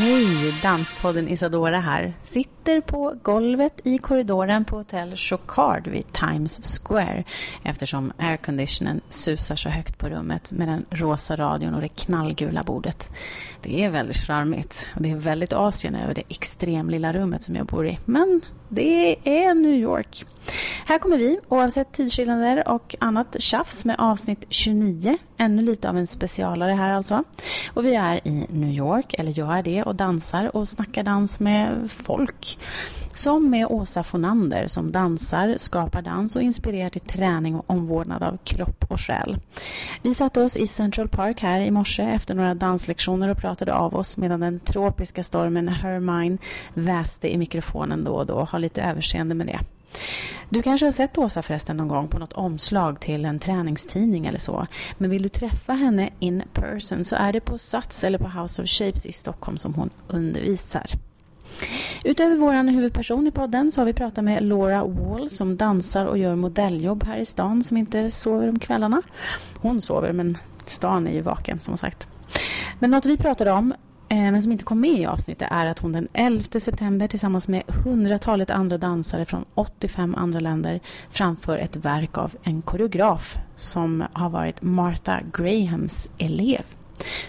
Hej, Danspodden Isadora här. Sitter på golvet i korridoren på hotell Chocard vid Times Square eftersom airconditionen susar så högt på rummet med den rosa radion och det knallgula bordet. Det är väldigt charmigt och det är väldigt Asien över det extrem lilla rummet som jag bor i. Men det är New York. Här kommer vi, oavsett tidsskillnader och annat tjafs med avsnitt 29. Ännu lite av en specialare här alltså. Och vi är i New York, eller jag är det, och dansar och snackar dans med folk. Som med Åsa Fonander som dansar, skapar dans och inspirerar till träning och omvårdnad av kropp och själ. Vi satte oss i Central Park här i morse efter några danslektioner och pratade av oss medan den tropiska stormen Hermine väste i mikrofonen då och då. Ha lite överseende med det. Du kanske har sett Åsa förresten någon gång på något omslag till en träningstidning eller så. Men vill du träffa henne in person så är det på Sats eller på House of Shapes i Stockholm som hon undervisar. Utöver vår huvudperson i podden så har vi pratat med Laura Wall som dansar och gör modelljobb här i stan som inte sover om kvällarna. Hon sover men stan är ju vaken som sagt. Men något vi pratade om eh, men som inte kom med i avsnittet är att hon den 11 september tillsammans med hundratalet andra dansare från 85 andra länder framför ett verk av en koreograf som har varit Martha Grahams elev.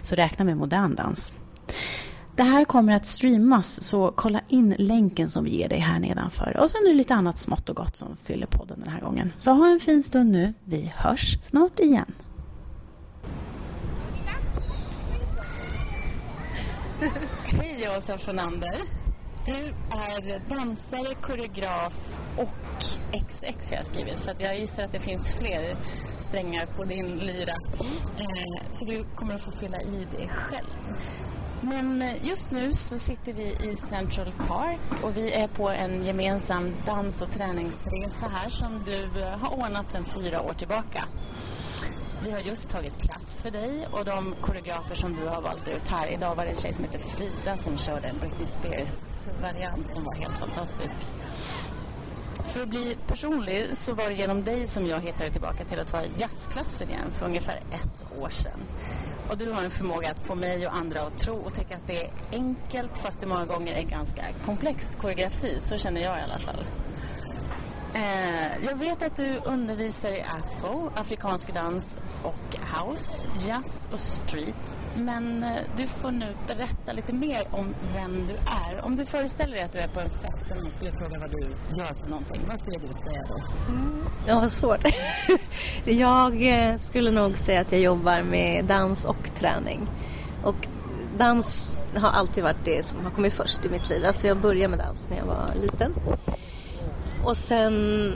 Så räkna med modern dans. Det här kommer att streamas, så kolla in länken som vi ger dig här nedanför. Och sen är det lite annat smått och gott som fyller podden den här gången. Så ha en fin stund nu. Vi hörs snart igen. Hej Åsa Fernander. Du är dansare, koreograf och XX jag har skrivit för att jag gissar att det finns fler strängar på din lyra. Eh, så du kommer att få fylla i det själv. Men eh, just nu så sitter vi i Central Park och vi är på en gemensam dans och träningsresa här som du eh, har ordnat sedan fyra år tillbaka. Vi har just tagit klass för dig och de koreografer som du har valt ut här. Idag var det en tjej som heter Frida som körde en Britney Spears-variant som var helt fantastisk. För att bli personlig så var det genom dig som jag hittade tillbaka till att ta jazzklassen igen för ungefär ett år sedan. Och du har en förmåga att få mig och andra att tro och tycka att det är enkelt fast det många gånger är ganska komplex koreografi. Så känner jag i alla fall. Eh, jag vet att du undervisar i afro, afrikansk dans och house, jazz och street. Men eh, du får nu berätta lite mer om vem du är. Om du föreställer dig att du är på en fest och någon skulle fråga vad du gör för någonting, vad skulle du säga då? Mm, ja, vad svårt. jag eh, skulle nog säga att jag jobbar med dans och träning. Och dans har alltid varit det som har kommit först i mitt liv. Alltså jag började med dans när jag var liten. Och sen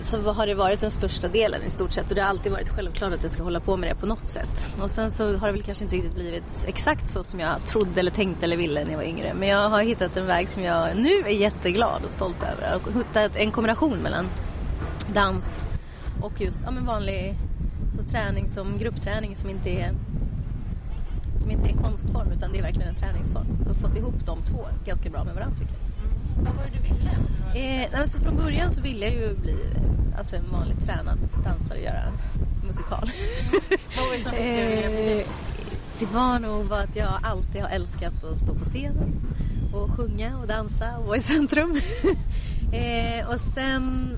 så har det varit den största delen i stort sett och det har alltid varit självklart att jag ska hålla på med det på något sätt. Och sen så har det väl kanske inte riktigt blivit exakt så som jag trodde eller tänkte eller ville när jag var yngre. Men jag har hittat en väg som jag nu är jätteglad och stolt över. Och hittat en kombination mellan dans och just ja, men vanlig så träning som gruppträning som inte är som inte är en konstform utan det är verkligen en träningsform. Jag har fått ihop de två ganska bra med varandra tycker jag. Vad var det du ville? Eh, alltså från början så ville jag ju bli alltså en vanlig tränad dansare och göra musikal. Vad var det som fick dig eh, Det var nog bara att jag alltid har älskat att stå på scenen och sjunga och dansa och vara i centrum. eh, och sen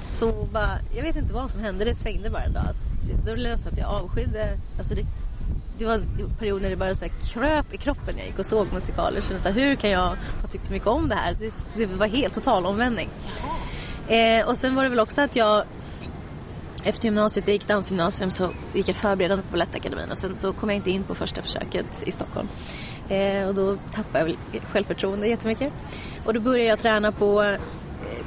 så bara, jag vet inte vad som hände, det svängde bara en dag. Då blev det så att jag avskydde, alltså det det var en period när det bara så här kröp i kroppen när jag gick och såg musikaler. Så, så här, hur kan jag ha tyckt så mycket om det här? Det, det var helt total omvändning. Eh, och sen var det väl också att jag efter gymnasiet, jag gick dansgymnasium, så gick jag förberedande på Balettakademin och sen så kom jag inte in på första försöket i Stockholm. Eh, och då tappade jag väl självförtroende jättemycket. Och då började jag träna på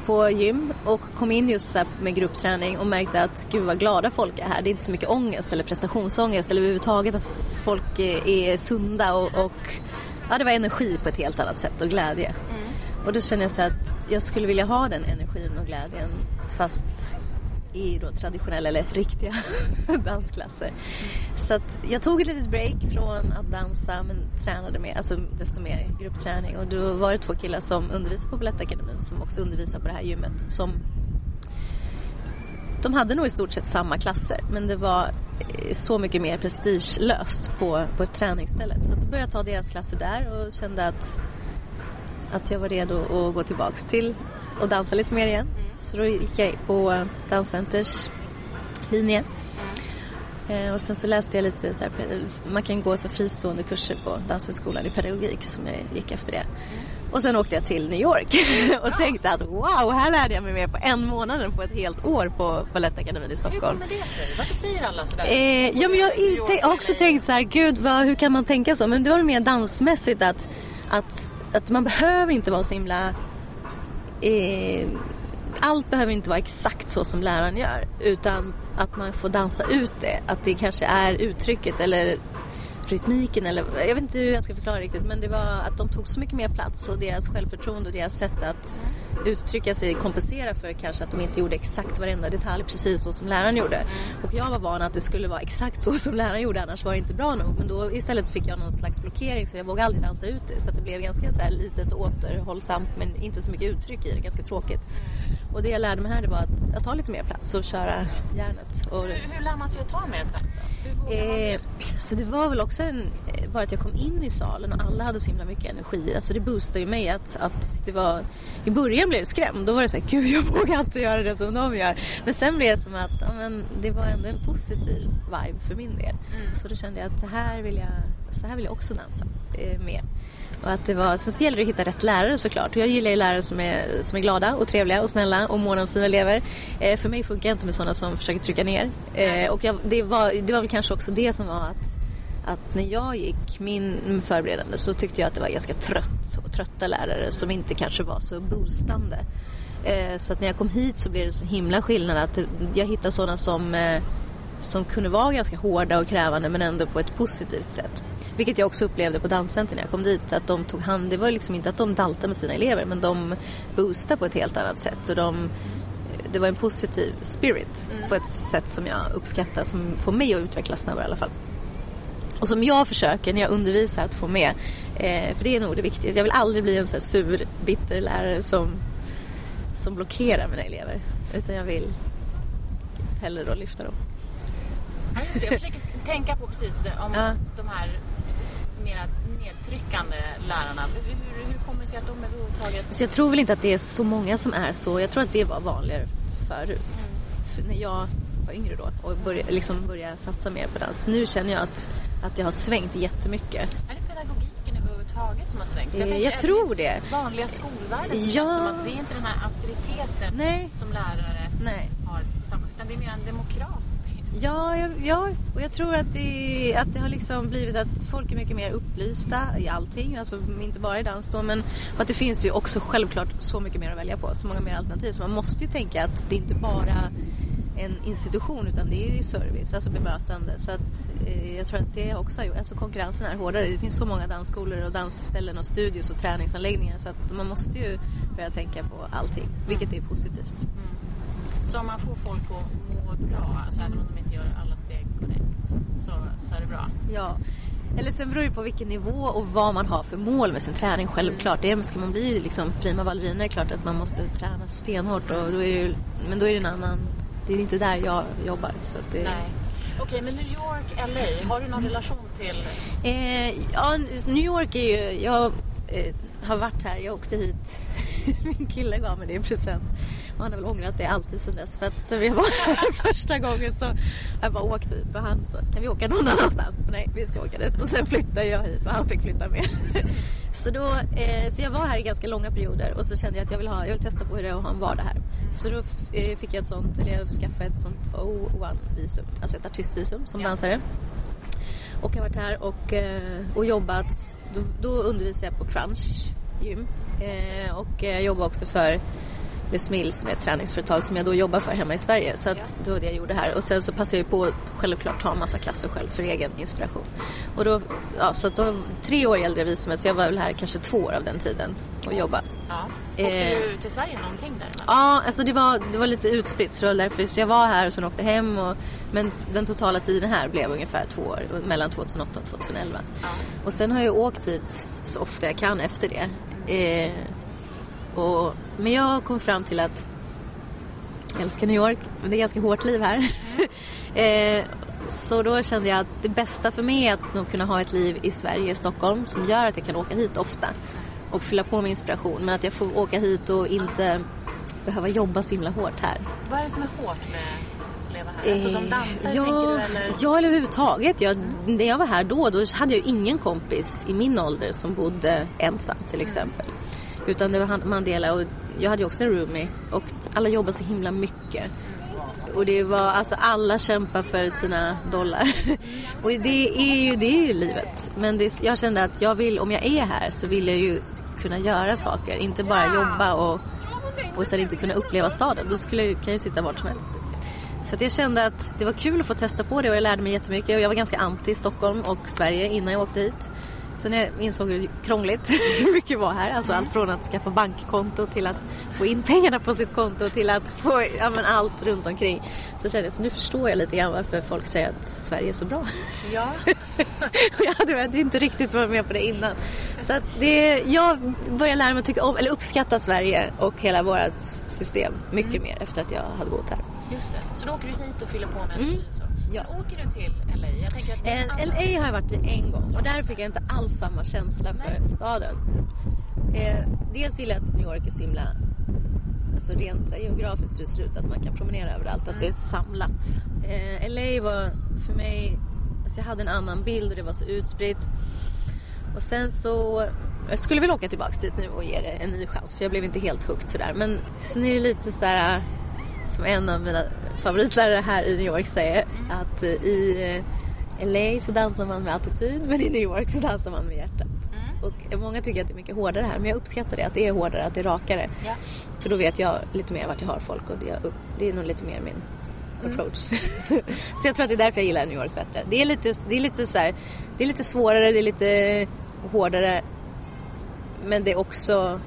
på gym och kom in just med gruppträning och märkte att gud vad glada folk är här. Det är inte så mycket ångest eller prestationsångest eller överhuvudtaget att folk är sunda och, och ja, det var energi på ett helt annat sätt och glädje. Mm. Och då kände jag så att jag skulle vilja ha den energin och glädjen fast i då traditionella eller riktiga dansklasser. Så att jag tog ett litet break från att dansa men tränade mer, alltså desto mer gruppträning. Och då var det två killar som undervisade på Balettakademin som också undervisar på det här gymmet som de hade nog i stort sett samma klasser men det var eh, så mycket mer prestigelöst på, på ett träningsställe. Så då började jag ta deras klasser där och kände att, att jag var redo att gå tillbaks till och dansa lite mer igen. Mm. Så då gick jag på Danscenters linje. Mm. Och sen så läste jag lite så här, man kan gå så fristående kurser på Danshögskolan i pedagogik som jag gick efter det. Mm. Och sen åkte jag till New York och ja. tänkte att wow, här lärde jag mig mer på en månad än på ett helt år på Balettakademin i Stockholm. Hur kommer det sig? Varför säger alla sådär? Eh, ja, men jag har också tänkt så här, gud vad, hur kan man tänka så? Men det var mer dansmässigt att, att, att man behöver inte vara så himla eh, allt behöver inte vara exakt så som läraren gör utan att man får dansa ut det. Att det kanske är uttrycket eller rytmiken eller jag vet inte hur jag ska förklara riktigt men det var att de tog så mycket mer plats och deras självförtroende och deras sätt att uttrycka sig kompensera för kanske att de inte gjorde exakt varenda detalj precis så som läraren gjorde. Och jag var van att det skulle vara exakt så som läraren gjorde annars var det inte bra nog. Men då istället fick jag någon slags blockering så jag vågade aldrig dansa ut det. Så att det blev ganska så här litet och återhållsamt men inte så mycket uttryck i det, ganska tråkigt. Och det jag lärde mig här det var att, att ta lite mer plats och köra järnet. Och... Hur, hur lär man sig att ta mer plats då? Eh, så det var väl också en, bara att jag kom in i salen och alla hade så himla mycket energi. Alltså det boostade ju mig att, att det var... I början blev jag skrämd. Då var det så här, gud jag vågar inte göra det som de gör. Men sen blev det som att ja, men, det var ändå en positiv vibe för min del. Mm. Så då kände jag att så här vill jag, så här vill jag också dansa eh, med. Och att det var, sen så gäller det att hitta rätt lärare såklart. Jag gillar ju lärare som är, som är glada och trevliga och snälla och måna om sina elever. Eh, för mig funkar det inte med sådana som försöker trycka ner. Eh, och jag, det, var, det var väl kanske också det som var att, att när jag gick min förberedande så tyckte jag att det var ganska trött och trötta lärare som inte kanske var så boostande. Eh, så att när jag kom hit så blev det så himla skillnad att jag hittade sådana som, eh, som kunde vara ganska hårda och krävande men ändå på ett positivt sätt. Vilket jag också upplevde på Danscenter när jag kom dit. Att de tog hand, det var liksom inte att de daltade med sina elever men de boostade på ett helt annat sätt. Och de, det var en positiv spirit mm. på ett sätt som jag uppskattar som får mig att utvecklas snabbare i alla fall. Och som jag försöker när jag undervisar att få med. Eh, för det är nog det viktigaste. Jag vill aldrig bli en så sur, bitter lärare som, som blockerar mina elever. Utan jag vill hellre då lyfta dem. Ja, just det. Jag försöker tänka på precis om ja. de här mera nedtryckande lärarna. Hur, hur kommer det sig att de överhuvudtaget... Så jag tror väl inte att det är så många som är så. Jag tror att det var vanligare förut. Mm. För när jag var yngre då och började, liksom började satsa mer på dans. Nu känner jag att, att det har svängt jättemycket. Är det pedagogiken överhuvudtaget som har svängt? Jag, jag, jag tror det. vanliga skolvärlden som ja. känns som att det är inte den här auktoriteten Nej. som lärare Nej. har. Utan det är mer en demokrat Ja, ja, ja, och jag tror att det, att det har liksom blivit att folk är mycket mer upplysta i allting, alltså inte bara i dans då, men att det finns ju också självklart så mycket mer att välja på, så många mer alternativ. Så man måste ju tänka att det inte bara en institution utan det är service, alltså bemötande. Så att eh, jag tror att det också har gjort, alltså konkurrensen är hårdare. Det finns så många dansskolor och dansställen och studios och träningsanläggningar så att man måste ju börja tänka på allting, vilket är positivt. Mm. Så om man får folk att må bra, alltså även om de inte gör alla steg korrekt, så, så är det bra? Ja. Eller sen beror det på vilken nivå och vad man har för mål med sin träning självklart. Det ska man bli liksom prima ballerina är klart att man måste träna stenhårt och då är det, men då är det en annan, det är inte där jag jobbar. Så det... Nej. Okej, men New York, LA, har du någon relation till? Eh, ja, New York är ju, jag eh, har varit här, jag åkte hit, min kille gav mig det i present han har väl ångrat det alltid sen dess. För att sen vi var här första gången så har jag bara åkt hit och han sa kan vi åka någon annanstans? Nej, vi ska åka dit. Och sen flyttade jag hit och han fick flytta med. så, då, eh, så jag var här i ganska långa perioder och så kände jag att jag vill, ha, jag vill testa på hur det är att ha en vardag här. Så då eh, fick jag ett sånt, eller jag skaffade ett sånt O1-visum, alltså ett artistvisum som ja. dansare. Och jag har varit här och, eh, och jobbat, då, då undervisar jag på Crunch gym. Eh, och jag jobbar också för Les Mills som är ett träningsföretag som jag då jobbar för hemma i Sverige. Så att det var det jag gjorde här. Och sen så passade jag på att självklart ha en massa klasser själv för egen inspiration. Och då, ja, så att då, tre år gällde visumet så jag var väl här kanske två år av den tiden och jobba. Ja. Åkte du till Sverige någonting där? Eller? Ja, alltså det var, det var lite utspritt så därför så jag var här och sen åkte hem. Och, men den totala tiden här blev ungefär två år, mellan 2008 och 2011. Ja. Och sen har jag åkt hit så ofta jag kan efter det. Eh, och, men jag kom fram till att jag älskar New York, men det är ganska hårt liv här. eh, så då kände jag att det bästa för mig är att nog kunna ha ett liv i Sverige, Stockholm, som gör att jag kan åka hit ofta och fylla på med inspiration. Men att jag får åka hit och inte behöva jobba så himla hårt här. Vad är det som är hårt med att leva här? Alltså som dansare ja, tänker du eller? Ja, eller överhuvudtaget. Jag, när jag var här då, då hade jag ingen kompis i min ålder som bodde ensam till exempel. Utan det var Mandela och jag hade ju också en roomie och alla jobbade så himla mycket. Och det var, alltså alla kämpar för sina dollar. Och det är ju, det är ju livet. Men det, jag kände att jag vill, om jag är här så vill jag ju kunna göra saker. Inte bara jobba och, och sen inte kunna uppleva staden. Då skulle jag, kan jag ju sitta vart som helst. Så att jag kände att det var kul att få testa på det och jag lärde mig jättemycket. Och jag var ganska anti Stockholm och Sverige innan jag åkte hit. Sen jag insåg hur krångligt mycket var här. Alltså allt från att skaffa bankkonto till att få in pengarna på sitt konto till att få ja, men allt runt omkring. Så kände jag, så nu förstår jag lite grann varför folk säger att Sverige är så bra. Ja. och jag hade inte riktigt varit med på det innan. Så att det, jag började lära mig att tycka om, eller uppskatta Sverige och hela vårt system mycket mer efter att jag hade bott här. Just det. Så då åker du hit och fyller på med Mm. energi så. Ja. Men åker du till LA? Jag tänker att Eh, LA har jag varit i en gång och där fick jag inte alls samma känsla för staden. Eh, dels gillar jag att New York är så himla, alltså rent så här, geografiskt hur det ser ut, att man kan promenera överallt, att det är samlat. Eh, LA var för mig, alltså jag hade en annan bild och det var så utspritt. Och sen så, jag skulle vilja åka tillbaks dit nu och ge det en ny chans för jag blev inte helt hooked sådär. Men sen är det lite så här som en av mina favoritlärare här i New York säger att eh, i eh, LA så dansar man med attityd men i New York så dansar man med hjärtat. Och många tycker att det är mycket hårdare här men jag uppskattar det, att det är hårdare, att det är rakare. Ja. För då vet jag lite mer vart jag har folk och det, det är nog lite mer min approach. så jag tror att det är därför jag gillar New York bättre. Det är lite, det är lite så här, det är lite svårare, det är lite hårdare men det är också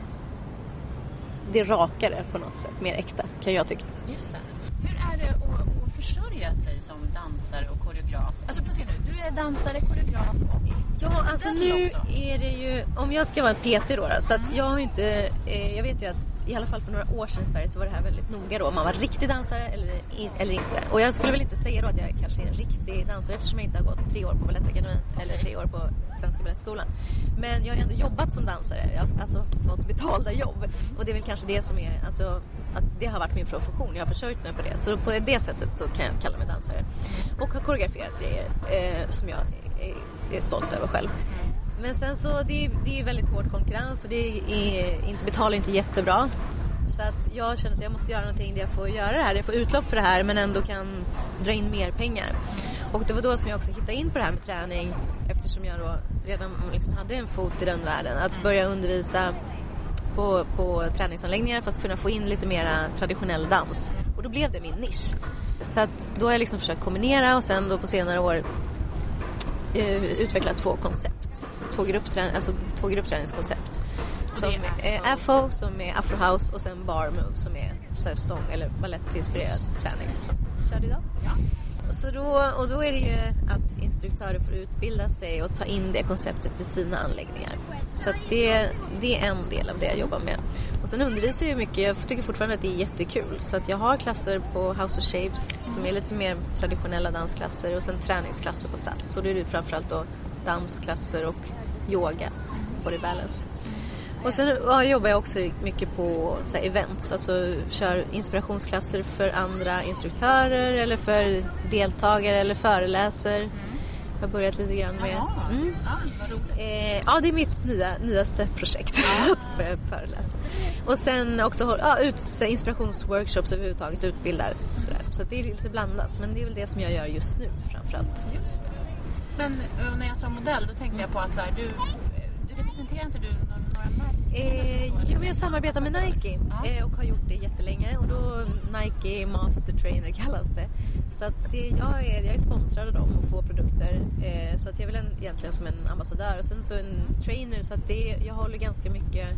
det är rakare på något sätt, mer äkta kan jag tycka. Just det. Hur är det att, att försörja sig som dansare och koreograf? Alltså, får se nu. Du är dansare, koreograf och... Ja, alltså nu också. är det ju, om jag ska vara en PT då, då så att jag har ju inte, eh, jag vet ju att i alla fall för några år sedan i Sverige så var det här väldigt noga då, om man var riktig dansare eller, eller inte. Och jag skulle väl inte säga då att jag kanske är en riktig dansare eftersom jag inte har gått tre år på Balettakademin eller tre år på Svenska Balettskolan. Men jag har ändå jobbat som dansare, jag har alltså fått betalda jobb. Och det är väl kanske det som är, alltså att det har varit min profession, jag har försörjt mig på det. Så på det sättet så kan jag kalla mig dansare. Och har koreograferat grejer eh, som jag är, är stolt över själv. Men sen så det är det är väldigt hård konkurrens och det är inte, betalar inte jättebra. Så att jag känner att jag måste göra någonting där jag får göra det här, där jag får utlopp för det här men ändå kan dra in mer pengar. Och det var då som jag också hittade in på det här med träning eftersom jag då redan liksom hade en fot i den världen. Att börja undervisa på, på träningsanläggningar fast kunna få in lite mera traditionell dans. Och då blev det min nisch. Så att då har jag liksom försökt kombinera och sen då på senare år eh, utvecklat två koncept. Två, gruppträn- alltså, två gruppträningskoncept. Som är afro, som är afrohouse och sen bar move som är så här stång eller balettinspirerad träning. Kör du idag? Ja. Så då, och då är det ju att instruktörer får utbilda sig och ta in det konceptet till sina anläggningar. Så det, det är en del av det jag jobbar med. Och sen undervisar jag mycket, jag tycker fortfarande att det är jättekul. Så att jag har klasser på House of Shapes som är lite mer traditionella dansklasser och sen träningsklasser på Sats. Så det är det framförallt då dansklasser och yoga, body balance. Och sen ja, jobbar jag också mycket på så här, events, alltså kör inspirationsklasser för andra instruktörer eller för deltagare eller föreläser. Jag har börjat lite grann med... Mm. Ja. Eh, ja, det är mitt nya, nyaste projekt att börja föreläsa. Och sen också ja, ut, så här, inspirationsworkshops överhuvudtaget, utbildar och sådär. Så det är lite blandat, men det är väl det som jag gör just nu framförallt. Just det. Men eh, när jag sa modell, då tänkte jag på att så här, du, du representerar inte du några, märken? Eh, jo, men jag samarbetar med Nike Ja. eh, och har gjort det jättelänge och då Nike Master Trainer kallas det. Så att det, jag, är, jag är sponsrad av dem och får produkter eh, så att jag är väl en, egentligen som en ambassadör och sen så en trainer så att det, jag håller ganska mycket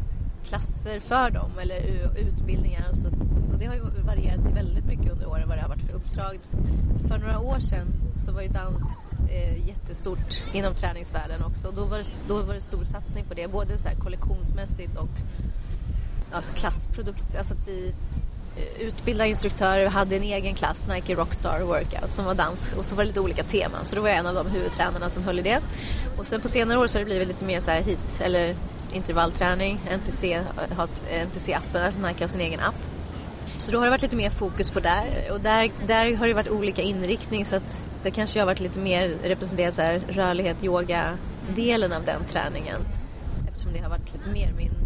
klasser för dem eller utbildningar så att, och det har ju varierat väldigt mycket under åren vad det har varit för uppdrag. För några år sedan så var ju dans eh, jättestort inom träningsvärlden också och då var det, då var det stor satsning på det både så här kollektionsmässigt och ja, klassprodukt, alltså att vi eh, utbildade instruktörer, vi hade en egen klass, Nike Rockstar Workout som var dans och så var det lite olika teman så då var jag en av de huvudtränarna som höll i det. Och sen på senare år så har det blivit lite mer så här hit eller intervallträning, NTC-appen, NTC alltså Nike har sin egen app. Så då har det varit lite mer fokus på där och där, där har det varit olika inriktning så att det kanske har varit lite mer representerat så här rörlighet, yoga delen av den träningen eftersom det har varit lite mer min,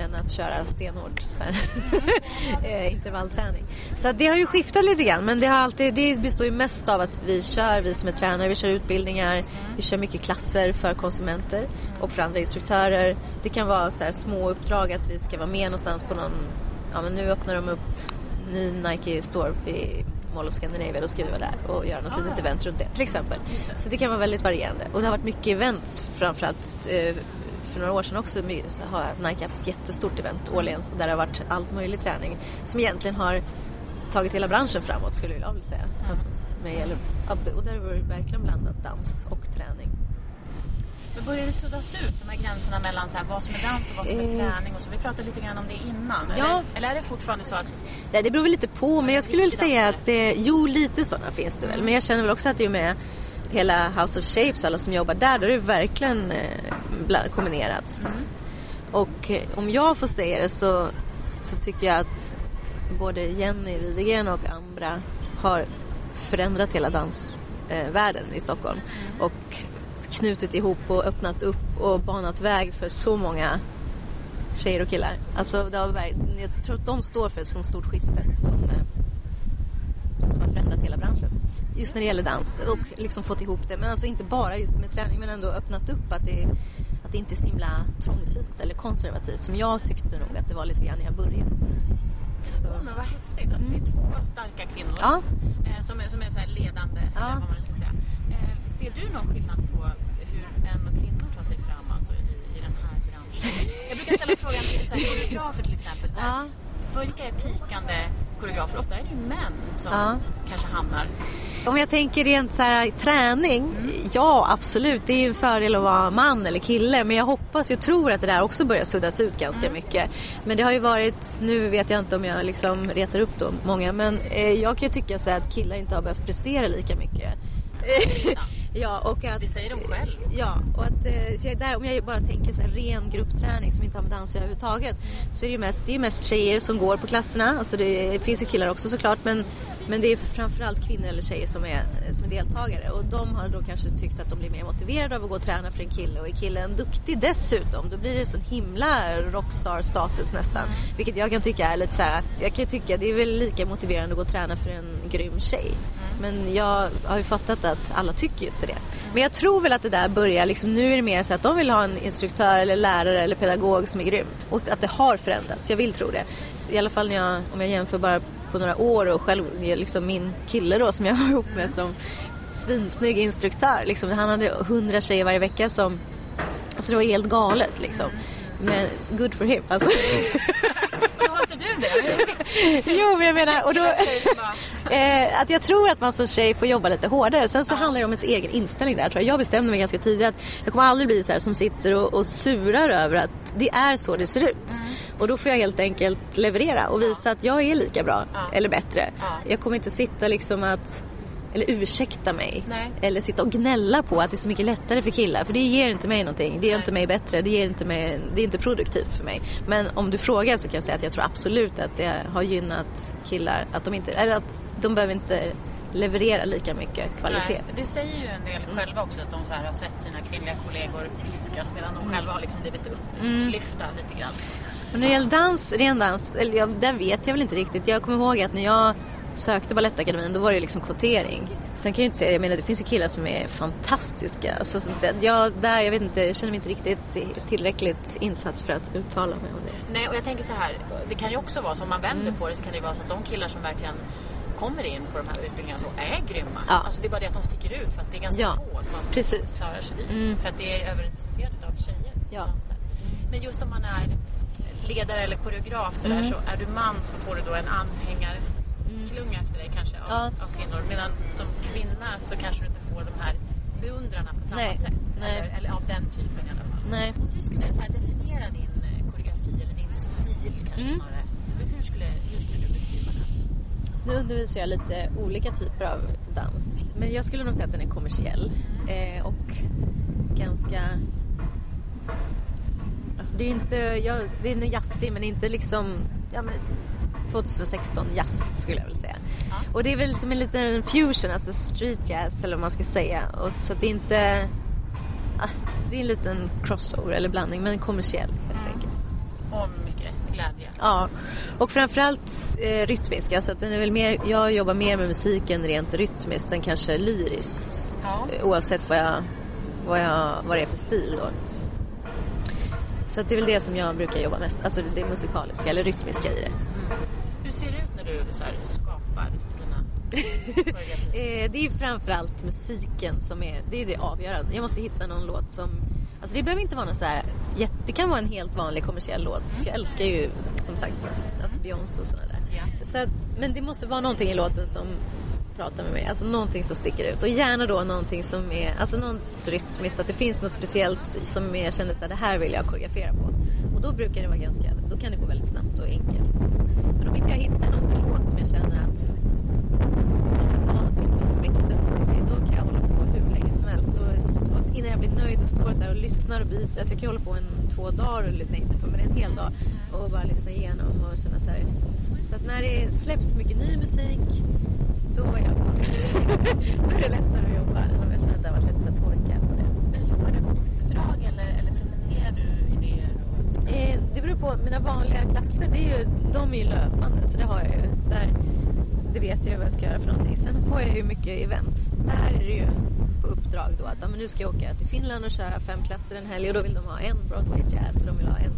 än att köra stenhård så eh, intervallträning. Så det har ju skiftat lite grann men det, har alltid, det består ju mest av att vi kör, vi som är tränare, vi kör utbildningar, vi kör mycket klasser för konsumenter och för andra instruktörer. Det kan vara så små uppdrag att vi ska vara med någonstans på någon, ja men nu öppnar de upp ny Nike Store i Mall of Scandinavia, då ska vi vara där och göra något litet event runt det till exempel. Så det kan vara väldigt varierande. Och det har varit mycket events framförallt eh, för några år sedan också har Nike haft ett jättestort event årligen där det har varit allt möjlig träning som egentligen har tagit hela branschen framåt skulle jag vilja säga. Alltså, med, och där har det verkligen blandat dans och träning. Men börjar det suddas ut, de här gränserna mellan så här, vad som är dans och vad som är Eh. träning? Och så. Vi pratade lite grann om det innan. Ja. Eller, eller är det fortfarande så att... Ja, det beror väl lite på, men jag skulle väl säga att det, jo lite sådana finns det väl. Men jag känner väl också att det är med hela House of Shapes, alla som jobbar där, då har det verkligen kombinerats. Och eh, om jag får säga det så, så tycker jag att både Jenny Widegren och Ambra har förändrat hela dansvärlden i Stockholm. Och knutit ihop och öppnat upp och banat väg för så många tjejer och killar. Alltså, det har, jag tror att de står för ett sånt stort skifte som, eh, som har förändrat hela branschen. Just när det gäller dans och liksom fått ihop det. Men alltså inte bara just med träning men ändå öppnat upp att det, att det inte är så himla trångsynt eller konservativt som jag tyckte nog att det var lite grann när jag började. Så. Oh, men vad häftigt. Alltså, Det är två starka kvinnor Ja. eh, som är, som är så här ledande, Ja. eller vad man ska säga. Eh, ser du någon skillnad på hur män och kvinnor tar sig fram alltså, i, i den här branschen? Jag brukar ställa frågan till så här, koreografer till exempel. Så här, Ja. Vilka är pikande koreografer? Ofta är det ju män som Ja. kanske hamnar... Om jag tänker rent så här träning, ja absolut det är ju en fördel att vara man eller kille men jag hoppas, jag tror att det där också börjar suddas ut ganska mycket. Men det har ju varit, nu vet jag inte om jag liksom retar upp då många men eh, jag kan ju tycka så här att killar inte har behövt prestera lika mycket. ja, och att, Det säger de själv. Ja, och att, eh, för jag, där, om jag bara tänker så här, ren gruppträning som inte har med dans överhuvudtaget så är det ju mest, det är mest tjejer som går på klasserna. Alltså det finns ju killar också såklart men, men det är framförallt kvinnor eller tjejer som är, som är deltagare och de har då kanske tyckt att de blir mer motiverade av att gå och träna för en kille och är killen duktig dessutom då blir det sån himla rockstar-status nästan. Vilket jag kan tycka är lite så här, jag kan tycka det är väl lika motiverande att gå och träna för en grym tjej. Men jag har ju fattat att alla tycker ju inte det. Men jag tror väl att det där börjar, liksom, nu är det mer så att de vill ha en instruktör eller lärare eller pedagog som är grym. Och att det har förändrats, jag vill tro det. I alla fall när jag, om jag jämför bara på några år och själv, liksom min kille då som jag var ihop med som svinsnygg instruktör. Liksom, han hade hundra tjejer varje vecka som, alltså det var helt galet liksom. Men good for him alltså. Då har inte du det? jo men jag menar, och då... Eh, att jag tror att man som tjej får jobba lite hårdare. Sen så handlar det om ens egen inställning där. Tror jag. jag bestämde mig ganska tidigt att jag kommer aldrig bli så här som sitter och, och surar över att det är så det ser ut. Och då får jag helt enkelt leverera och visa att jag är lika bra eller bättre. Ja. Jag kommer inte sitta liksom att eller ursäkta mig. Nej. Eller sitta och gnälla på att det är så mycket lättare för killar. För det ger inte mig någonting. Det gör inte mig bättre. Det, ger inte mig, det är inte produktivt för mig. Men om du frågar så kan jag säga att jag tror absolut att det har gynnat killar. Att de, inte, eller att de behöver inte leverera lika mycket kvalitet. Nej, det säger ju en del själva också att de så har sett sina kvinnliga kollegor piskas medan de själva har liksom blivit upplyfta lite grann. Och när det gäller dans, ren dans, eller jag, där vet jag väl inte riktigt. Jag kommer ihåg att när jag sökte Balettakademin då var det liksom kvotering. Sen kan jag inte säga, jag menar det finns ju killar som är fantastiska. Alltså, jag, där, jag vet inte, jag känner mig inte riktigt tillräckligt insatt för att uttala mig om det. Nej, och jag tänker så här, det kan ju också vara så om man vänder mm. på det så kan det vara så att de killar som verkligen kommer in på de här utbildningarna så är grymma. Ja. Alltså det är bara det att de sticker ut för att det är ganska ja. få som Precis. klarar sig dit. Mm. För att det är överrepresenterat av tjejer som ja. dansar. Men just om man är ledare eller koreograf så, mm. så är du man så får du då en anhängarklunga efter dig kanske av, ja. av, kvinnor. Medan som kvinna så kanske du inte får de här beundrarna på samma Nej. sätt. Nej. Eller, eller, av den typen i alla fall. Nej. Om du skulle så definiera din eh, koreografi eller din stil kanske mm. snarare. Hur skulle, hur skulle du beskriva den? Nu undervisar jag lite olika typer av dans. Men jag skulle nog säga att den är kommersiell. Eh, och ganska Alltså det är inte, ja, det är jazzig men inte liksom, ja men 2016 jazz skulle jag vilja säga. Ja. Och det är väl som en liten fusion, alltså street jazz eller vad man ska säga. Och, så det är inte, ah, det är en liten crossover eller blandning men kommersiell helt mm. enkelt. Och mycket glädje. Ja, och framförallt eh, rytmisk. Alltså att den är väl mer, jag jobbar mer med musiken rent rytmiskt än kanske lyriskt. Ja. Oavsett vad, jag, vad, jag, vad det är för stil då. Så det är väl det som jag brukar jobba mest, alltså det musikaliska eller rytmiska i det. Mm. Ser det ut när du så skapar dina eh, Det är framförallt musiken som är det, är det avgörande. Jag måste hitta någon låt som Alltså det behöver inte vara någon så här, det kan vara en helt vanlig kommersiell låt. För jag älskar ju som sagt alltså Beyoncé och sådana där. Yeah. Så, men det måste vara någonting i låten som pratar med mig. Alltså någonting som sticker ut och gärna då någonting som är, alltså något rytmiskt, att det finns något speciellt som jag känner så här, det här vill jag koreografera på. Och då brukar det vara ganska, då kan det gå väldigt snabbt och enkelt. Men om inte jag hittar någon sån låt som jag känner att det var någonting som väckte mig, då kan jag hålla på hur länge som helst. Och, innan jag blir nöjd och står så och lyssnar och byter, alltså jag kan hålla på en två dagar, eller nej inte två, men en hel dag och bara lyssna igenom och känna så här. Så att när det släpps mycket ny musik då är jag glad. då är det lättare att jobba än om jag känner att det har varit lite så torkat det. Men jobbar du på uppdrag eller, eller presenterar du idéer? Och... Eh, det beror på. Mina vanliga klasser, det är ju, de är ju löpande så det har jag ju. Där, det vet jag vad jag ska göra för någonting. Sen får jag ju mycket events. Där är det ju på uppdrag då att ja, men nu ska jag åka till Finland och köra fem klasser en helg och då vill de ha en Broadway jazz och de vill ha en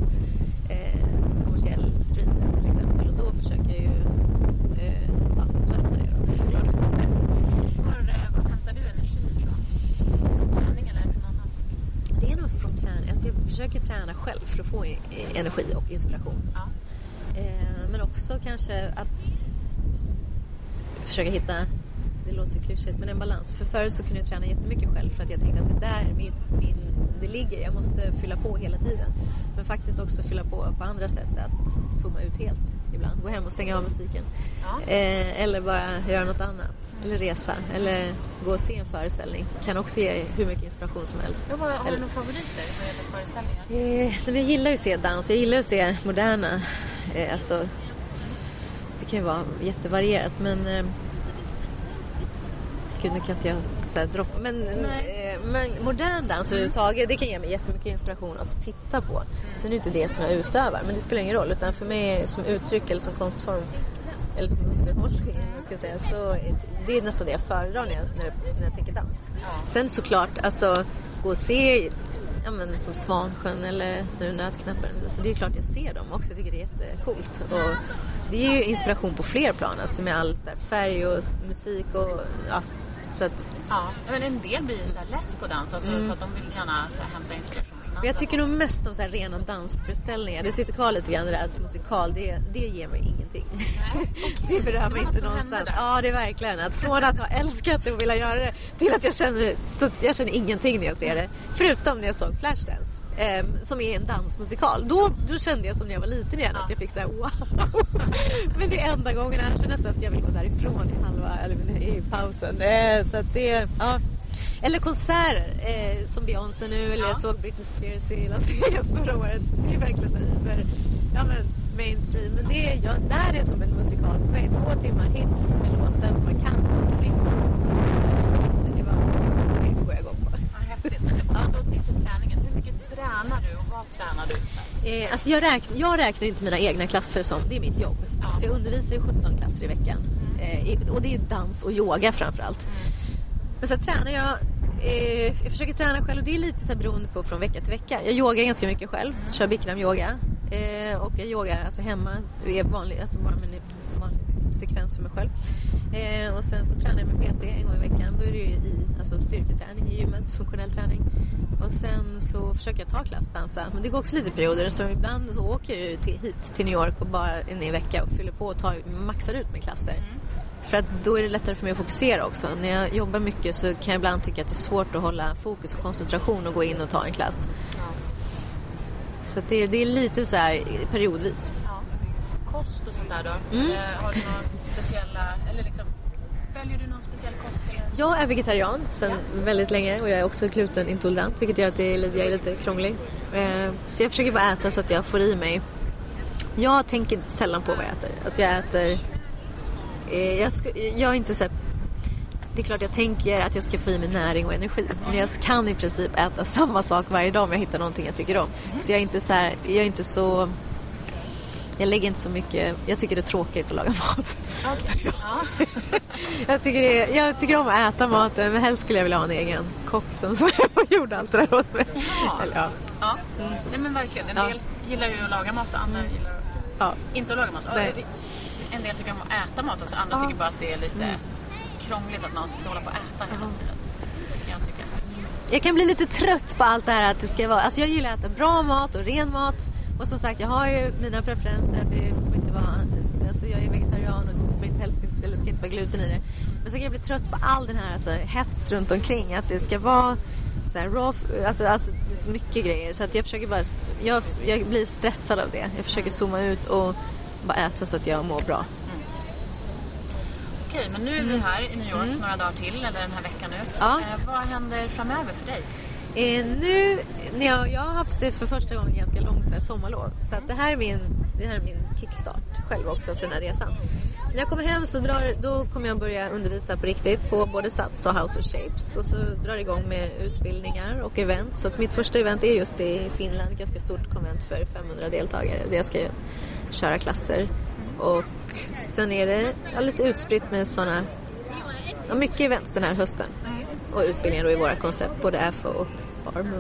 eh, kommersiell street dance till exempel och då försöker jag ju eh, ja, möta det såklart. Var, var hämtar du energi ifrån? Från träning eller från annat? Det är nog från träning. Alltså jag försöker träna själv för att få energi och inspiration. Ja. Eh, men också kanske att försöka hitta det låter klyschigt, men en balans. För förut så kunde jag träna jättemycket själv för att jag tänkte att det där min, min, det ligger. Jag måste fylla på hela tiden. Men faktiskt också fylla på på andra sätt. Att zooma ut helt ibland. Gå hem och stänga av musiken. Ja. Eh, eller bara göra något annat. Eller resa. Eller gå och se en föreställning. Kan också ge hur mycket inspiration som helst. har du några favoriter vad gäller föreställningar? Eh, jag gillar ju att se dans. Jag gillar att se moderna. Eh, alltså, det kan ju vara jättevarierat men eh, gud nu kan inte jag så droppa. Men, eh, men modern dans mm. överhuvudtaget det kan ge mig jättemycket inspiration att titta på. Mm. Sen är det inte det som jag utövar men det spelar ingen roll utan för mig som uttryck eller som konstform eller som underhållning ska säga, så det är nästan det jag föredrar när jag, när, när jag tänker dans. Sen såklart, alltså gå och se ja, men, som Svansjön eller nu Nötknappen. Alltså, det är klart jag ser dem också. Jag tycker det är jättecoolt. Och det är ju inspiration på fler plan, alltså med all här, färg och musik och ja, så att, ja, men en del blir ju så här less på dans, alltså, mm. så att de vill gärna så här, hämta inspiration från andra. Jag tycker nog mest om så här rena dansföreställningar. Det sitter kvar lite grann det där att musikal, det, det ger mig ingenting. Nej, okay. det berör mig inte någonstans. Ja, det är verkligen att från att ha älskat det och vilja göra det till att jag känner, jag känner ingenting när jag ser det. Förutom när jag såg Flashdance eh, som är en dansmusikal. Då, då kände jag som när jag var liten igen att jag fick säga wow. Men det är enda gången annars är nästan att jag vill gå därifrån i halva, eller i pausen. Eh, så att det, ja. Eller konserter eh, som Beyoncé nu eller ja. jag såg Britney Spears i Las Vegas förra året. Det är verkligen så hyper, ja men mainstream. Men det är, ja, där är som en musikal för mig. Två timmar hits med låtar som man kan. Det var, det går jag igång på. Ja, häftigt. Ja, då sitter tränar du och vad tränar du? Eh, alltså jag, räkn, jag räknar inte mina egna klasser som, det är mitt jobb. Ja. Så jag undervisar i 17 klasser i veckan. Eh, och det är dans och yoga framförallt. Mm. Men sen tränar jag eh, jag försöker träna själv och det är lite så här beroende på från vecka till vecka. Jag yogar ganska mycket själv, kör bikram-yoga. Eh, och jag yogar alltså hemma, så är vanlig, alltså bara med vanlig sekvens för mig själv. Eh, och sen så tränar jag med PT en gång i veckan. Då är det ju i alltså styrketräning i gymmet, funktionell träning. Och sen så försöker jag ta klass dansa. Men det går också lite perioder så ibland så åker jag ju till, hit till New York och bara en i vecka och fyller på och tar, maxar ut med klasser. Mm. För att då är det lättare för mig att fokusera också. När jag jobbar mycket så kan jag ibland tycka att det är svårt att hålla fokus och koncentration och gå in och ta en klass. Ja. Så det, det, är lite så här periodvis. Kost och sånt där då? Mm. har du några speciella, eller liksom, följer du någon speciell kost? Eller? Jag är vegetarian sedan ja. väldigt länge och jag är också glutenintolerant vilket gör att det är, jag är lite krånglig. Eh, så jag försöker bara äta så att jag får i mig jag tänker sällan på vad jag äter. Alltså jag äter Eh, jag, jag är inte så här, det är klart jag tänker att jag ska få i mig näring och energi. Men jag kan i princip äta samma sak varje dag om jag hittar någonting jag tycker om. Så jag är inte så här, jag är inte så... Jag lägger inte så mycket... Jag tycker det är tråkigt att laga mat. Okay. Ja. jag, tycker det, jag tycker om att äta maten men helst skulle jag vilja ha en egen kock som, som gjorde allt det där åt mig. Ja. Eller, ja. ja. Mm. Nej men verkligen. En del gillar ju att laga mat och andra mm. gillar ja. inte att laga mat. Nej en del tycker om att äta mat också. Andra tycker bara att det är lite mm. krångligt att någon ska hålla på och äta hela tiden. Jag kan bli lite trött på allt det här att det ska vara... Alltså jag gillar att äta bra mat och ren mat. Och som sagt, jag har ju mina preferenser att det får inte vara... Alltså jag är vegetarian och det får inte helst eller ska inte vara gluten i det. Men så kan jag bli trött på all den här alltså, hets runt omkring. Att det ska vara så här raw, alltså, alltså det är så mycket grejer. Så att jag försöker bara... Jag, jag blir stressad av det. Jag försöker zooma ut och bara äta så att jag mår bra. Mm. Okej, men nu är vi här i New York mm. några dagar till, eller den här veckan ut. Ja. Eh, vad händer framöver för dig? Eh, nu, jag, jag har haft det för första gången ganska långt så här, sommarlov. Så att det, här är min, det här är min kickstart själv också för den här resan. Så när jag kommer hem så drar, då kommer jag börja undervisa på riktigt på både Sats och House of Shapes. Och så drar det igång med utbildningar och event. Så att mitt första event är just i Finland, ett ganska stort konvent för 500 deltagare. Där jag ska köra klasser. Och sen är det ja, lite utspritt med sådana, ja, mycket events den här hösten. Och utbildningar då i våra koncept, både FO och Barmo.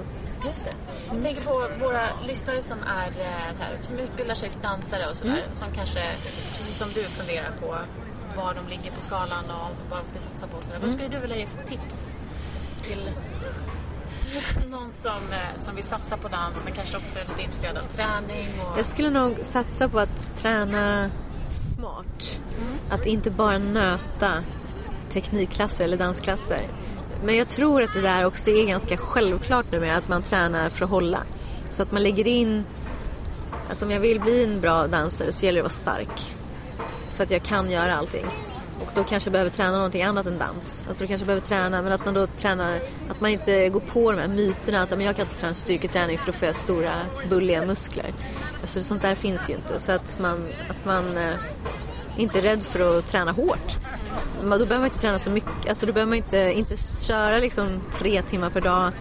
Just det. Jag tänker på våra lyssnare som, är, eh, här, som utbildar sig till dansare och sådär. Mm. Som kanske, precis som du, funderar på var de ligger på skalan och vad de ska satsa på. Mm. Vad skulle du vilja ge för tips till någon som, eh, som vill satsa på dans men kanske också är lite intresserad av träning? Och... Jag skulle nog satsa på att träna smart. Mm. Att inte bara nöta teknikklasser eller dansklasser. Men jag tror att det där också är ganska självklart nu med att man tränar för att hålla. Så att man lägger in, alltså om jag vill bli en bra dansare så gäller det att vara stark. Så att jag kan göra allting. Och då kanske jag behöver träna någonting annat än dans. Alltså då kanske jag behöver träna, men att man då tränar, att man inte går på de här myterna att men jag kan inte träna styrketräning för då får jag stora bulliga muskler. Alltså sånt där finns ju inte. Så att man, att man eh, inte är rädd för att träna hårt. Då behöver man inte träna så mycket, alltså då behöver man inte, inte köra liksom tre timmar per dag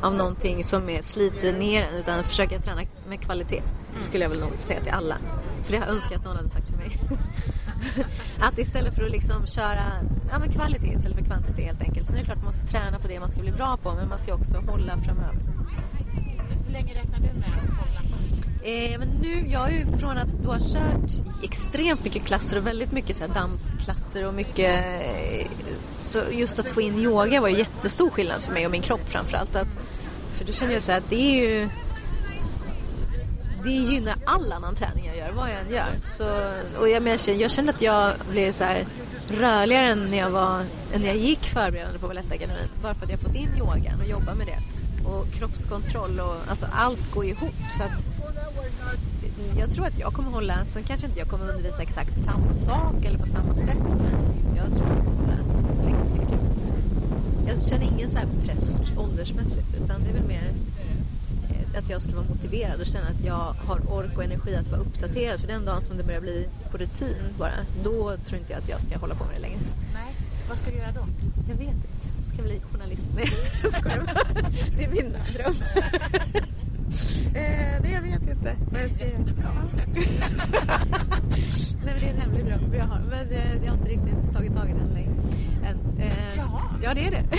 av någonting som är sliter ner en utan försöka träna med kvalitet. Skulle jag väl nog säga till alla. För det har jag önskat att någon hade sagt till mig. att istället för att liksom köra ja, men kvalitet istället för kvantitet helt enkelt. Sen är det klart man måste träna på det man ska bli bra på men man ska också hålla framöver. Hur länge räknar du med att hålla? Eh, men nu, jag är ju från att du har kört extremt mycket klasser och väldigt mycket så dansklasser och mycket... Eh, så just att få in yoga var ju jättestor skillnad för mig och min kropp framförallt. Att, för då känner jag så här att det är ju det gynnar all annan träning jag gör, vad jag än gör. Så, och jag, men jag, känner, att jag blir så här rörligare än när jag, var, än när jag gick förberedande på Balettakademin. Bara för att jag fått in yogan och jobbat med det. Och kroppskontroll och alltså allt går ihop. Så att jag tror att jag kommer hålla, sen kanske inte jag kommer undervisa exakt samma sak eller på samma sätt. Men jag tror att jag kommer hålla så länge jag tycker. Jag känner ingen så press åldersmässigt utan det är väl mer att jag ska vara motiverad och känna att jag har ork och energi att vara uppdaterad. För den dagen som det börjar bli på rutin bara, då tror inte jag att jag ska hålla på med det längre. Nej, vad ska du göra då? Jag vet inte. Jag ska bli journalist. Nej, jag skojar Det är min dröm. Eh, nej, jag vet inte. Men jag ska... nej, men det är en hemlig dröm jag har. Men eh, jag har inte riktigt tagit tag i den längre. Än. Eh, Jaha. Ja, det är det.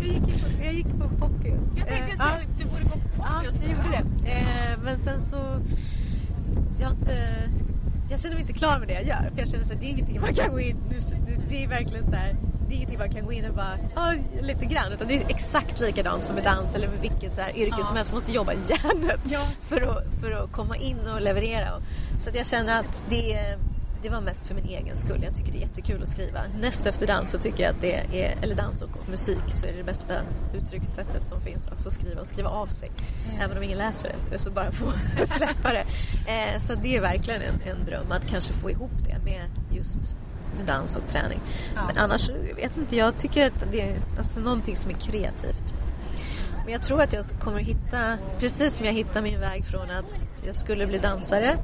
jag, gick på, jag gick på Poppius. Jag tänkte eh, att du borde gå på Poppius. Ja, jag gjorde det. Eh, men sen så... Jag har inte jag känner mig inte klar med det jag gör. För jag känner att det är ingenting man kan gå in... Det är verkligen så här, Det är ingenting man kan gå in och bara, ja, lite grann. Utan det är exakt likadant som med dans eller med vilket så här yrke ja. som helst. Man måste jobba järnet ja. för, att, för att komma in och leverera. Så att jag känner att det det var mest för min egen skull. Jag tycker det är jättekul att skriva. Näst efter dans så tycker jag att det är, eller dans och musik, så är det det bästa uttryckssättet som finns. Att få skriva och skriva av sig. Mm. Även om ingen läser det, så bara få släppa det. Eh, så det är verkligen en, en dröm att kanske få ihop det med just med dans och träning. Ja. Men annars, jag vet inte, jag tycker att det är alltså någonting som är kreativt. Men jag tror att jag kommer hitta, precis som jag hittade min väg från att jag skulle bli dansare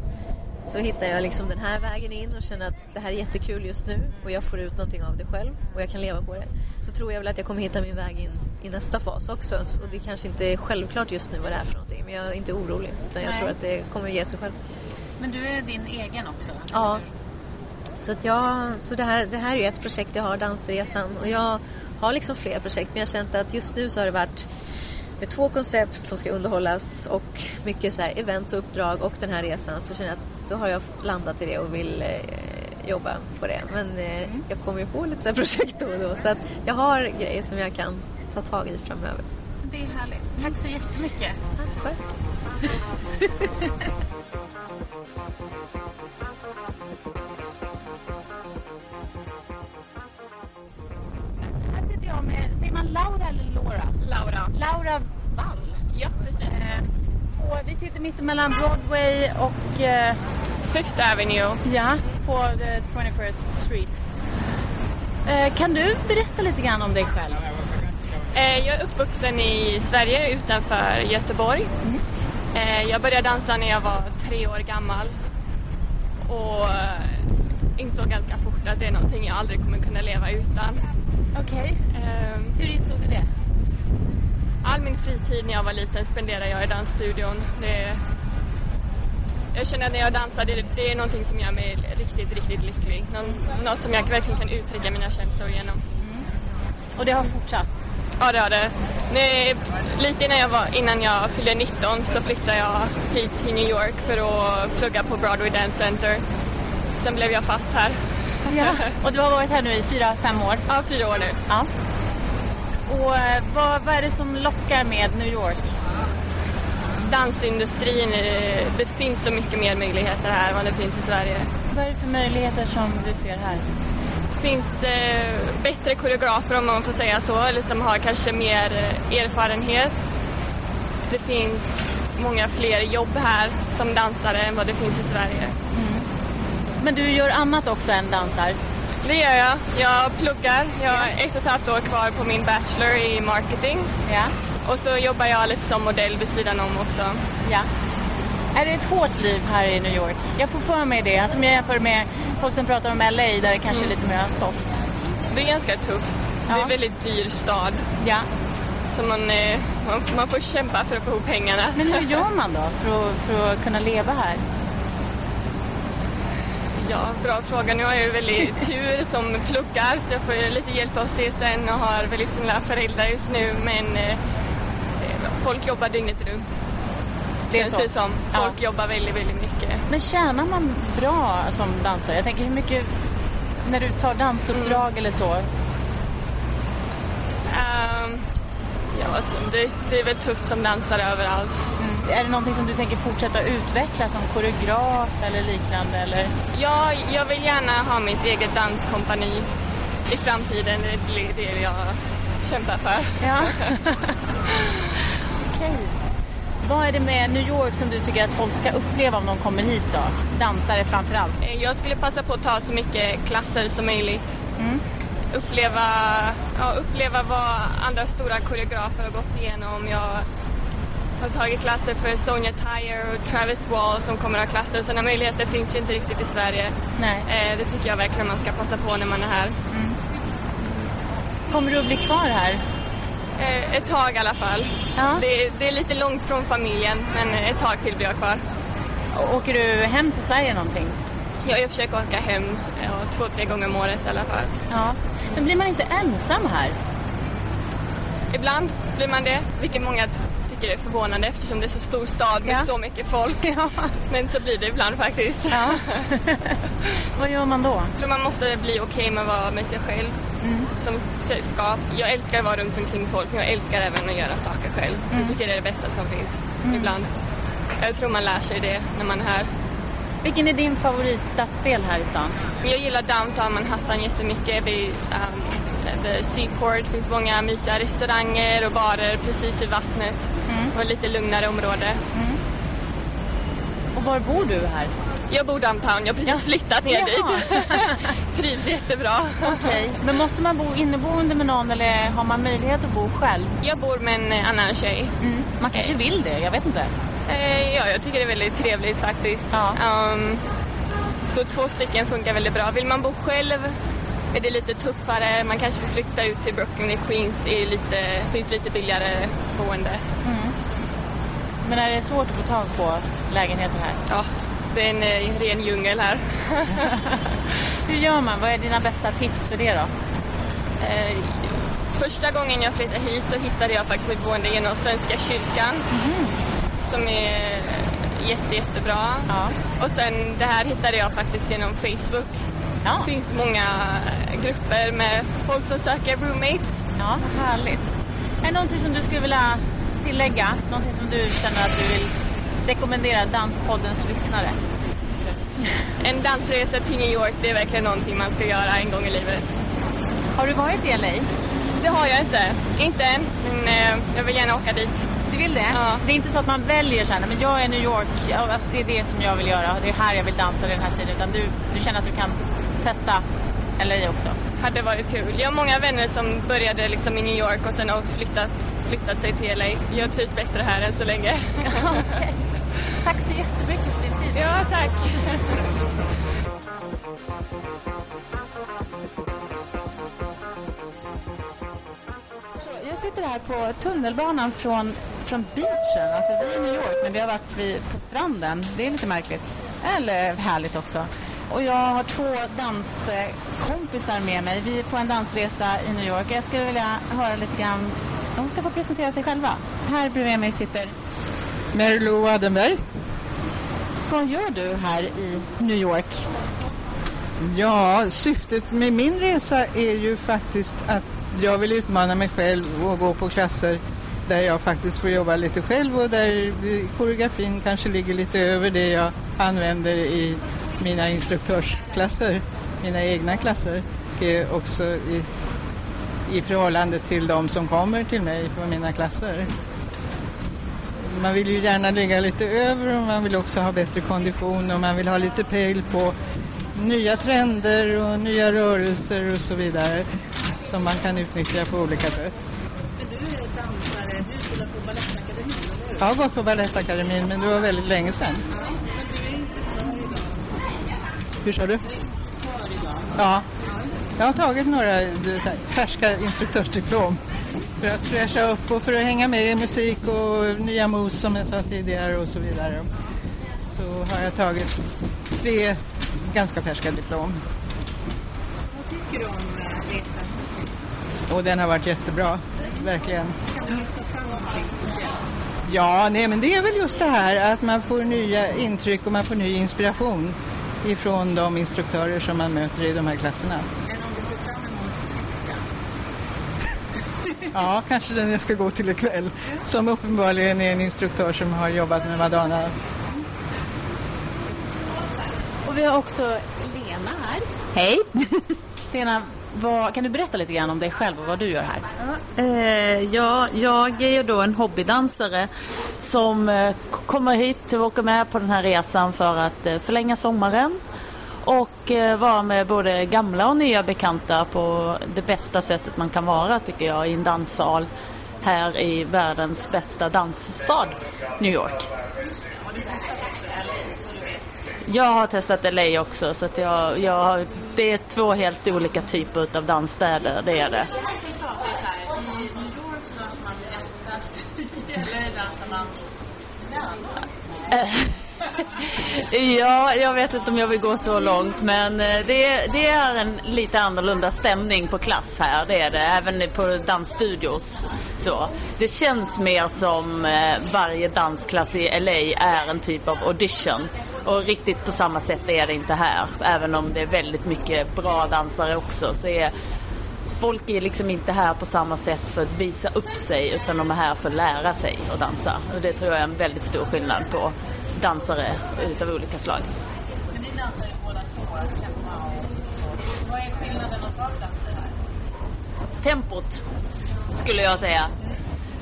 så hittar jag liksom den här vägen in och känner att det här är jättekul just nu och jag får ut någonting av det själv och jag kan leva på det. Så tror jag väl att jag kommer hitta min väg in i nästa fas också. Och det kanske inte är självklart just nu vad det är för någonting men jag är inte orolig utan jag Nej. tror att det kommer ge sig själv. Men du är din egen också? Ja. Så, att jag, så det, här, det här är ett projekt jag har, Dansresan och jag har liksom fler projekt men jag har känt att just nu så har det varit med två koncept som ska underhållas och mycket så här events och uppdrag och den här resan så känner jag att då har jag landat i det och vill eh, jobba på det. Men eh, mm. jag kommer ju på lite så projekt då och då så att jag har grejer som jag kan ta tag i framöver. Det är härligt. Tack så jättemycket. Tack själv. Laura eller Laura? Laura. Laura Wall. Ja, precis. Eh, på, vi sitter mitt emellan Broadway och... Eh, Fifth Avenue. Ja, på the 21st Street. Eh, kan du berätta lite grann om dig själv? Eh, jag är uppvuxen i Sverige utanför Göteborg. Mm. Eh, jag började dansa när jag var tre år gammal och eh, insåg ganska fort att det är någonting jag aldrig kommer kunna leva utan. Okej. Okay. Um, Hur insåg du det? All min fritid när jag var liten spenderade jag i dansstudion. Det, jag känner att när jag dansar, det, det är någonting som gör mig riktigt, riktigt lycklig. Någon, något som jag verkligen kan uttrycka mina känslor genom. Mm. Och det har fortsatt? Ja, det har det. Nej, lite innan jag, var, innan jag fyllde 19 så flyttade jag hit till New York för att plugga på Broadway Dance Center. Sen blev jag fast här Ja. Och du har varit här nu i fyra, fem år? Ja, fyra år nu. Ja. Och eh, vad, vad är det som lockar med New York? Dansindustrin, eh, det finns så mycket mer möjligheter här än vad det finns i Sverige. Vad är det för möjligheter som du ser här? Det finns eh, bättre koreografer om man får säga så, eller som har kanske mer eh, erfarenhet. Det finns många fler jobb här som dansare än vad det finns i Sverige. Men du gör annat också än dansar? Det gör jag. Jag pluggar. Jag har ett och ett halvt år kvar på min bachelor i marketing. Ja. Och så jobbar jag lite som modell vid sidan om också. Ja. Är det ett hårt liv här i New York? Jag får för mig det. Alltså om jag jämför med folk som pratar om LA där det kanske är lite mer soft. Det är ganska tufft. Ja. Det är en väldigt dyr stad. Ja. Så man, eh, man, man, får kämpa för att få ihop pengarna. Men hur gör man då för att, för att kunna leva här? Ja, bra fråga. Nu har jag ju väldigt tur som pluggar så jag får lite hjälp av CSN och har väldigt snälla föräldrar just nu men eh, folk jobbar dygnet runt. Det är så? som. Folk ja. jobbar väldigt, väldigt mycket. Men tjänar man bra som dansare? Jag tänker hur mycket, när du tar dansuppdrag mm. eller så? Um, ja, alltså, det, det, är väl tufft som dansare överallt. Mm är det någonting som du tänker fortsätta utveckla som koreograf eller liknande? Eller? Ja, jag vill gärna ha mitt eget danskompani i framtiden. Det är det jag kämpar för. Ja. Okej. Okay. Vad är det med New York som du tycker att folk ska uppleva om de kommer hit då? Dansare framför allt. Eh, jag skulle passa på att ta så mycket klasser som möjligt. Mm. Uppleva, ja, uppleva vad andra stora koreografer har gått igenom. Jag har tagit klasser för Sonja Tyre och Travis Wall som kommer att ha klasser. Sådana möjligheter finns ju inte riktigt i Sverige. Nej. Eh, det tycker jag verkligen man ska passa på när man är här. Mm. Kommer du att bli kvar här? Eh, ett tag i alla fall. Ja. Det, det, är lite långt från familjen, men ett tag till blir jag kvar. Åker du hem till Sverige någonting? Ja, jag försöker åka hem två, tre gånger om året i alla fall. Ja. Men blir man inte ensam här? Ibland blir man det, vilket många tycker är förvånande eftersom det är så stor stad med ja. så mycket folk. Ja. Men så blir det ibland faktiskt. Ja. Vad gör man då? Jag tror man måste bli okej okay med att vara med sig själv mm. som sällskap. Jag älskar att vara runt omkring folk men jag älskar även att göra saker själv. Så mm. jag tycker det är det bästa som finns mm. ibland. Jag tror man lär sig det när man är här. Vilken är din favoritstadsdel här i stan? Jag gillar downtown Manhattan jättemycket. Vid, um, the Seaport det finns många mysiga restauranger och barer precis vid vattnet. Mm. Och lite lugnare område. Mm. Och var bor du här? Jag bor downtown, jag har precis ja. flyttat ner Jaha. dit. Trivs jättebra. Okay. Men måste man bo inneboende med någon eller har man möjlighet att bo själv? Jag bor med en annan tjej. Mm. Man kanske vill det, jag vet inte. Eh, ja, jag tycker det är väldigt trevligt faktiskt. Ja. Um, så två stycken funkar väldigt bra. Vill man bo själv är det lite tuffare. Man kanske får flytta ut till Brooklyn i Queens. Det lite, finns lite billigare boende. Mm. Men är det svårt att få tag på lägenheter här? Ja, det är en, en eh, ren djungel här. Hur gör man? Vad är dina bästa tips för det då? Eh, första gången jag flyttade hit så hittade jag faktiskt mitt boende genom Svenska kyrkan. Mm. Som är jätte, jättebra. Ja. Och sen det här hittade jag faktiskt genom Facebook. Ja. Det finns många grupper med folk som söker roommates. Ja, härligt. Är det någonting som du skulle vilja tillägga? Någonting som du känner att du vill rekommendera Danspoddens lyssnare? En dansresa till New York, det är verkligen någonting man ska göra en gång i livet. Har du varit i LA? Det har jag inte. Inte än, men eh, jag vill gärna åka dit. Du vill det? Ja. Det är inte så att man väljer så här, men jag är New York, alltså det är det som jag vill göra. Det är här jag vill dansa, den här stilen. Utan du, du känner att du kan testa LA också? Hade varit kul. Jag har många vänner som började liksom i New York och sen har flyttat, flyttat sig till LA. Jag trivs bättre här än så länge. okay. Tack så jättemycket för din tid. Ja, tack. jag sitter här på tunnelbanan från, från beachen. Alltså vi är i New York men vi har varit vid, på stranden. Det är lite märkligt. Eller härligt också. Och jag har två danskompisar med mig. Vi är på en dansresa i New York. Jag skulle vilja höra lite grann. De ska få presentera sig själva. Här bredvid mig sitter Merlo Adenberg. Vad gör du här i New York? Ja, syftet med min resa är ju faktiskt att jag vill utmana mig själv och gå på klasser där jag faktiskt får jobba lite själv och där koreografin kanske ligger lite över det jag använder i mina instruktörsklasser, mina egna klasser och också i, i förhållande till de som kommer till mig på mina klasser. Man vill ju gärna ligga lite över och man vill också ha bättre kondition och man vill ha lite pejl på nya trender och nya rörelser och så vidare som man kan utnyttja på olika sätt. Men du är dansare, du spelar på Balettakademin, eller hur? Jag har gått på Balettakademin men det var väldigt länge sedan. Hur sa du? Ja. Jag har tagit några färska instruktörsdiplom för att fräscha upp och för att hänga med i musik och nya moves som jag sa tidigare och så vidare. Så har jag tagit tre ganska färska diplom. Vad tycker du om eh, resan? Och den har varit jättebra, verkligen. Kan du lyfta fram någonting speciellt? Ja, nej men det är väl just det här att man får nya intryck och man får ny inspiration ifrån de instruktörer som man möter i de här klasserna. Ja, kanske den jag ska gå till ikväll. Som uppenbarligen är en instruktör som har jobbat med Madonna. Och vi har också Lena här. Hej! Lena, vad, kan du berätta lite grann om dig själv och vad du gör här? Ja, eh, ja jag är ju då en hobbydansare som eh, kommer hit och åker med på den här resan för att eh, förlänga sommaren och eh, vara med både gamla och nya bekanta på det bästa sättet man kan vara tycker jag i en danssal här i världens bästa dansstad, New York. Jag har testat LA också så att jag, jag, det är två helt olika typer av dansstäder, det är det. ja, jag vet inte om jag vill gå så långt men eh, det, det är en lite annorlunda stämning på klass här, det är det. Även på dansstudios. Så. Det känns mer som eh, varje dansklass i LA är en typ av audition och riktigt på samma sätt är det inte här. Även om det är väldigt mycket bra dansare också så är folk är liksom inte här på samma sätt för att visa upp sig utan de är här för att lära sig att dansa. Och det tror jag är en väldigt stor skillnad på dansare utav olika slag. Men ni dansar ju båda två hemma och så. Vad är skillnaden att ta klasser här? Tempot skulle jag säga.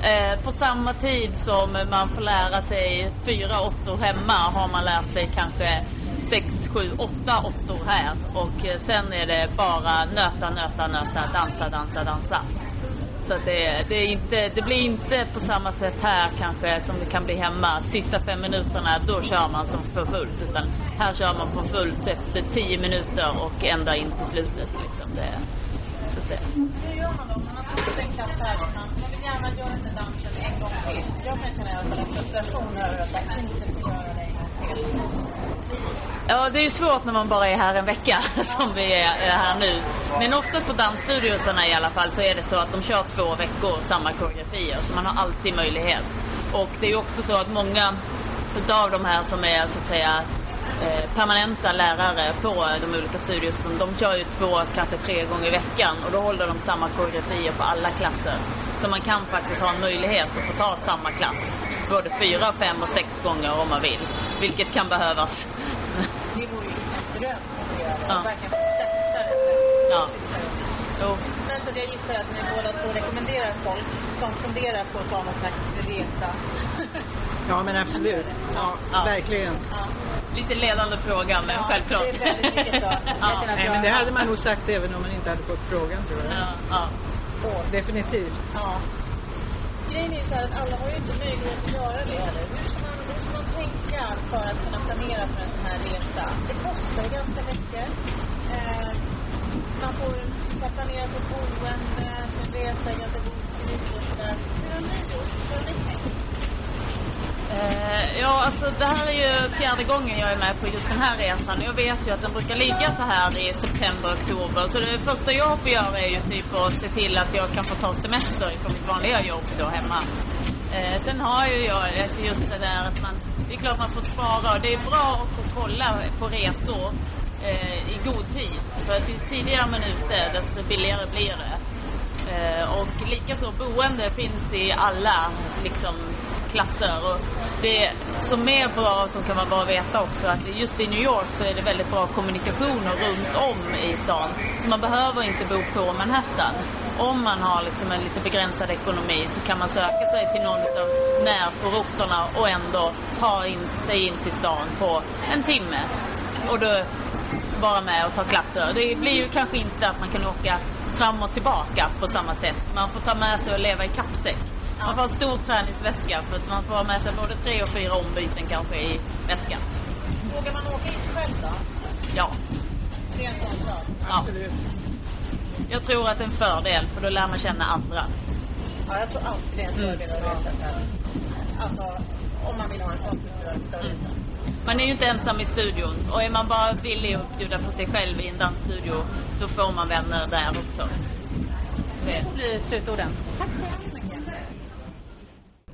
Eh, på samma tid som man får lära sig fyra åttor hemma har man lärt sig kanske sex, sju, åtta åttor här. Och eh, sen är det bara nöta, nöta, nöta, dansa, dansa, dansa. Så det, det, är inte, det blir inte på samma sätt här kanske som det kan bli hemma. Att sista fem minuterna då kör man som för fullt. Utan här kör man för fullt efter tio minuter och ända in till slutet. Liksom. Det, så det. Hur gör man då? Man har tagit en klass här som man, gärna göra den dansen en gång till. Jag kan känna i alla fall en frustration över att jag inte får göra det en gång till. Ja, det är ju svårt när man bara är här en vecka som vi är här nu. Men oftast på dansstudiosarna i alla fall så är det så att de kör två veckor samma koreografier. Så man har alltid möjlighet. Och det är ju också så att många utav de här som är så att säga permanenta lärare på de olika studios. De kör ju två, kanske tre gånger i veckan och då håller de samma koreografier på alla klasser. Så man kan faktiskt ha en möjlighet att få ta samma klass både fyra, fem och sex gånger om man vill. Vilket kan behövas. Det vore ju en dröm att göra. Ja. Verkligen få sätta det sen. Ja. Jo. Men så jag gissar att ni båda två rekommenderar folk som funderar på att ta någon slags resa. Ja, men absolut. Ja, ja. Verkligen. Ja. Lite ledande fråga, men ja, självklart. Det är väldigt mycket så. ja. Nej, men det hade man nog sagt även om man inte hade fått frågan, tror jag. Ja, ja. Oh, definitivt. Ja. Grejen är så här att alla har ju inte möjlighet att göra det heller. Hur ska man, hur ska man tänka för att kunna planera för en sån här resa? Det kostar ganska mycket. Eh, man får planera sitt boende, sin resa i ganska god tid och sådär. Hur har ni gjort? Hur har ni tänkt? Eh, ja, alltså det här är ju fjärde gången jag är med på just den här resan. Jag vet ju att den brukar ligga så här i september, oktober. Så det första jag får göra är ju typ att se till att jag kan få ta semester från mitt vanliga jobb då hemma. Eh, sen har ju jag alltså just det där att man, det är klart man får spara. Det är bra att få kolla på resor eh, i god tid. För att ju tidigare man är ute desto billigare blir det. Eh, och likaså boende finns i alla liksom, klasser. Och det som är bra, som kan vara bra att veta också, att just i New York så är det väldigt bra kommunikationer runt om i stan. Så man behöver inte bo på Manhattan. Om man har liksom en lite begränsad ekonomi så kan man söka sig till någon av närförorterna och ändå ta in sig in till stan på en timme. Och då vara med och ta klasser. Det blir ju kanske inte att man kan åka fram och tillbaka på samma sätt. Man får ta med sig och leva i kappsäck. Man får en stor träningsväska för att man får ha med sig både tre och fyra ombyten kanske i väskan. Vågar man åka hit själv då? Ja. Det är en sån stad? Ja. Absolut. Jag tror att det är en fördel för då lär man känna andra. Ja, jag tror alltid det är en mm. fördel att resa själv. Alltså, om man vill ha en sån typ av resa. Mm. Man är ju inte ensam i studion och är man bara villig att bjuda på sig själv i en dansstudio då får man vänner där också. Det får bli slutorden. Tack så mycket.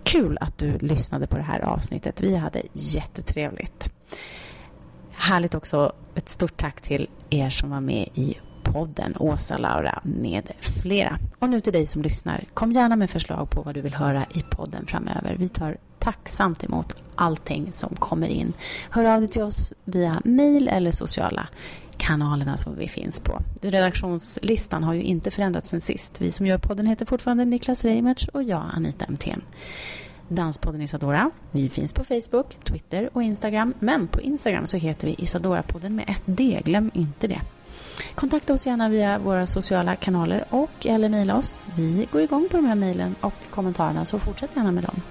Kul att du lyssnade på det här avsnittet. Vi hade jättetrevligt. Härligt också. Ett stort tack till er som var med i podden, Åsa, Laura med flera. Och nu till dig som lyssnar. Kom gärna med förslag på vad du vill höra i podden framöver. Vi tar tacksamt emot allting som kommer in. Hör av dig till oss via mail eller sociala kanalerna som vi finns på. Redaktionslistan har ju inte förändrats sen sist. Vi som gör podden heter fortfarande Niklas Reimertz och jag Anita Emthén. Danspodden Isadora. Vi finns på Facebook, Twitter och Instagram. Men på Instagram så heter vi Isadora-podden med ett D. Glöm inte det. Kontakta oss gärna via våra sociala kanaler och eller mejla oss. Vi går igång på de här mejlen och kommentarerna så fortsätt gärna med dem.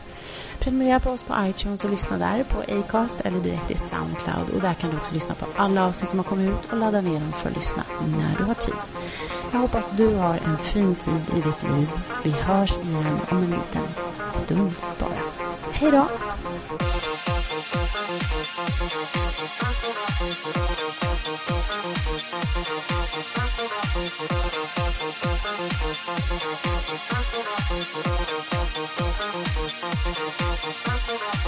Prenumerera på oss på iTunes och lyssna där på Acast eller direkt i Soundcloud. Och där kan du också lyssna på alla avsnitt som har kommit ut och ladda ner dem för att lyssna när du har tid. Jag hoppas du har en fin tid i ditt liv. Vi hörs igen om en liten stund bara. Hej då! Thank Thank you.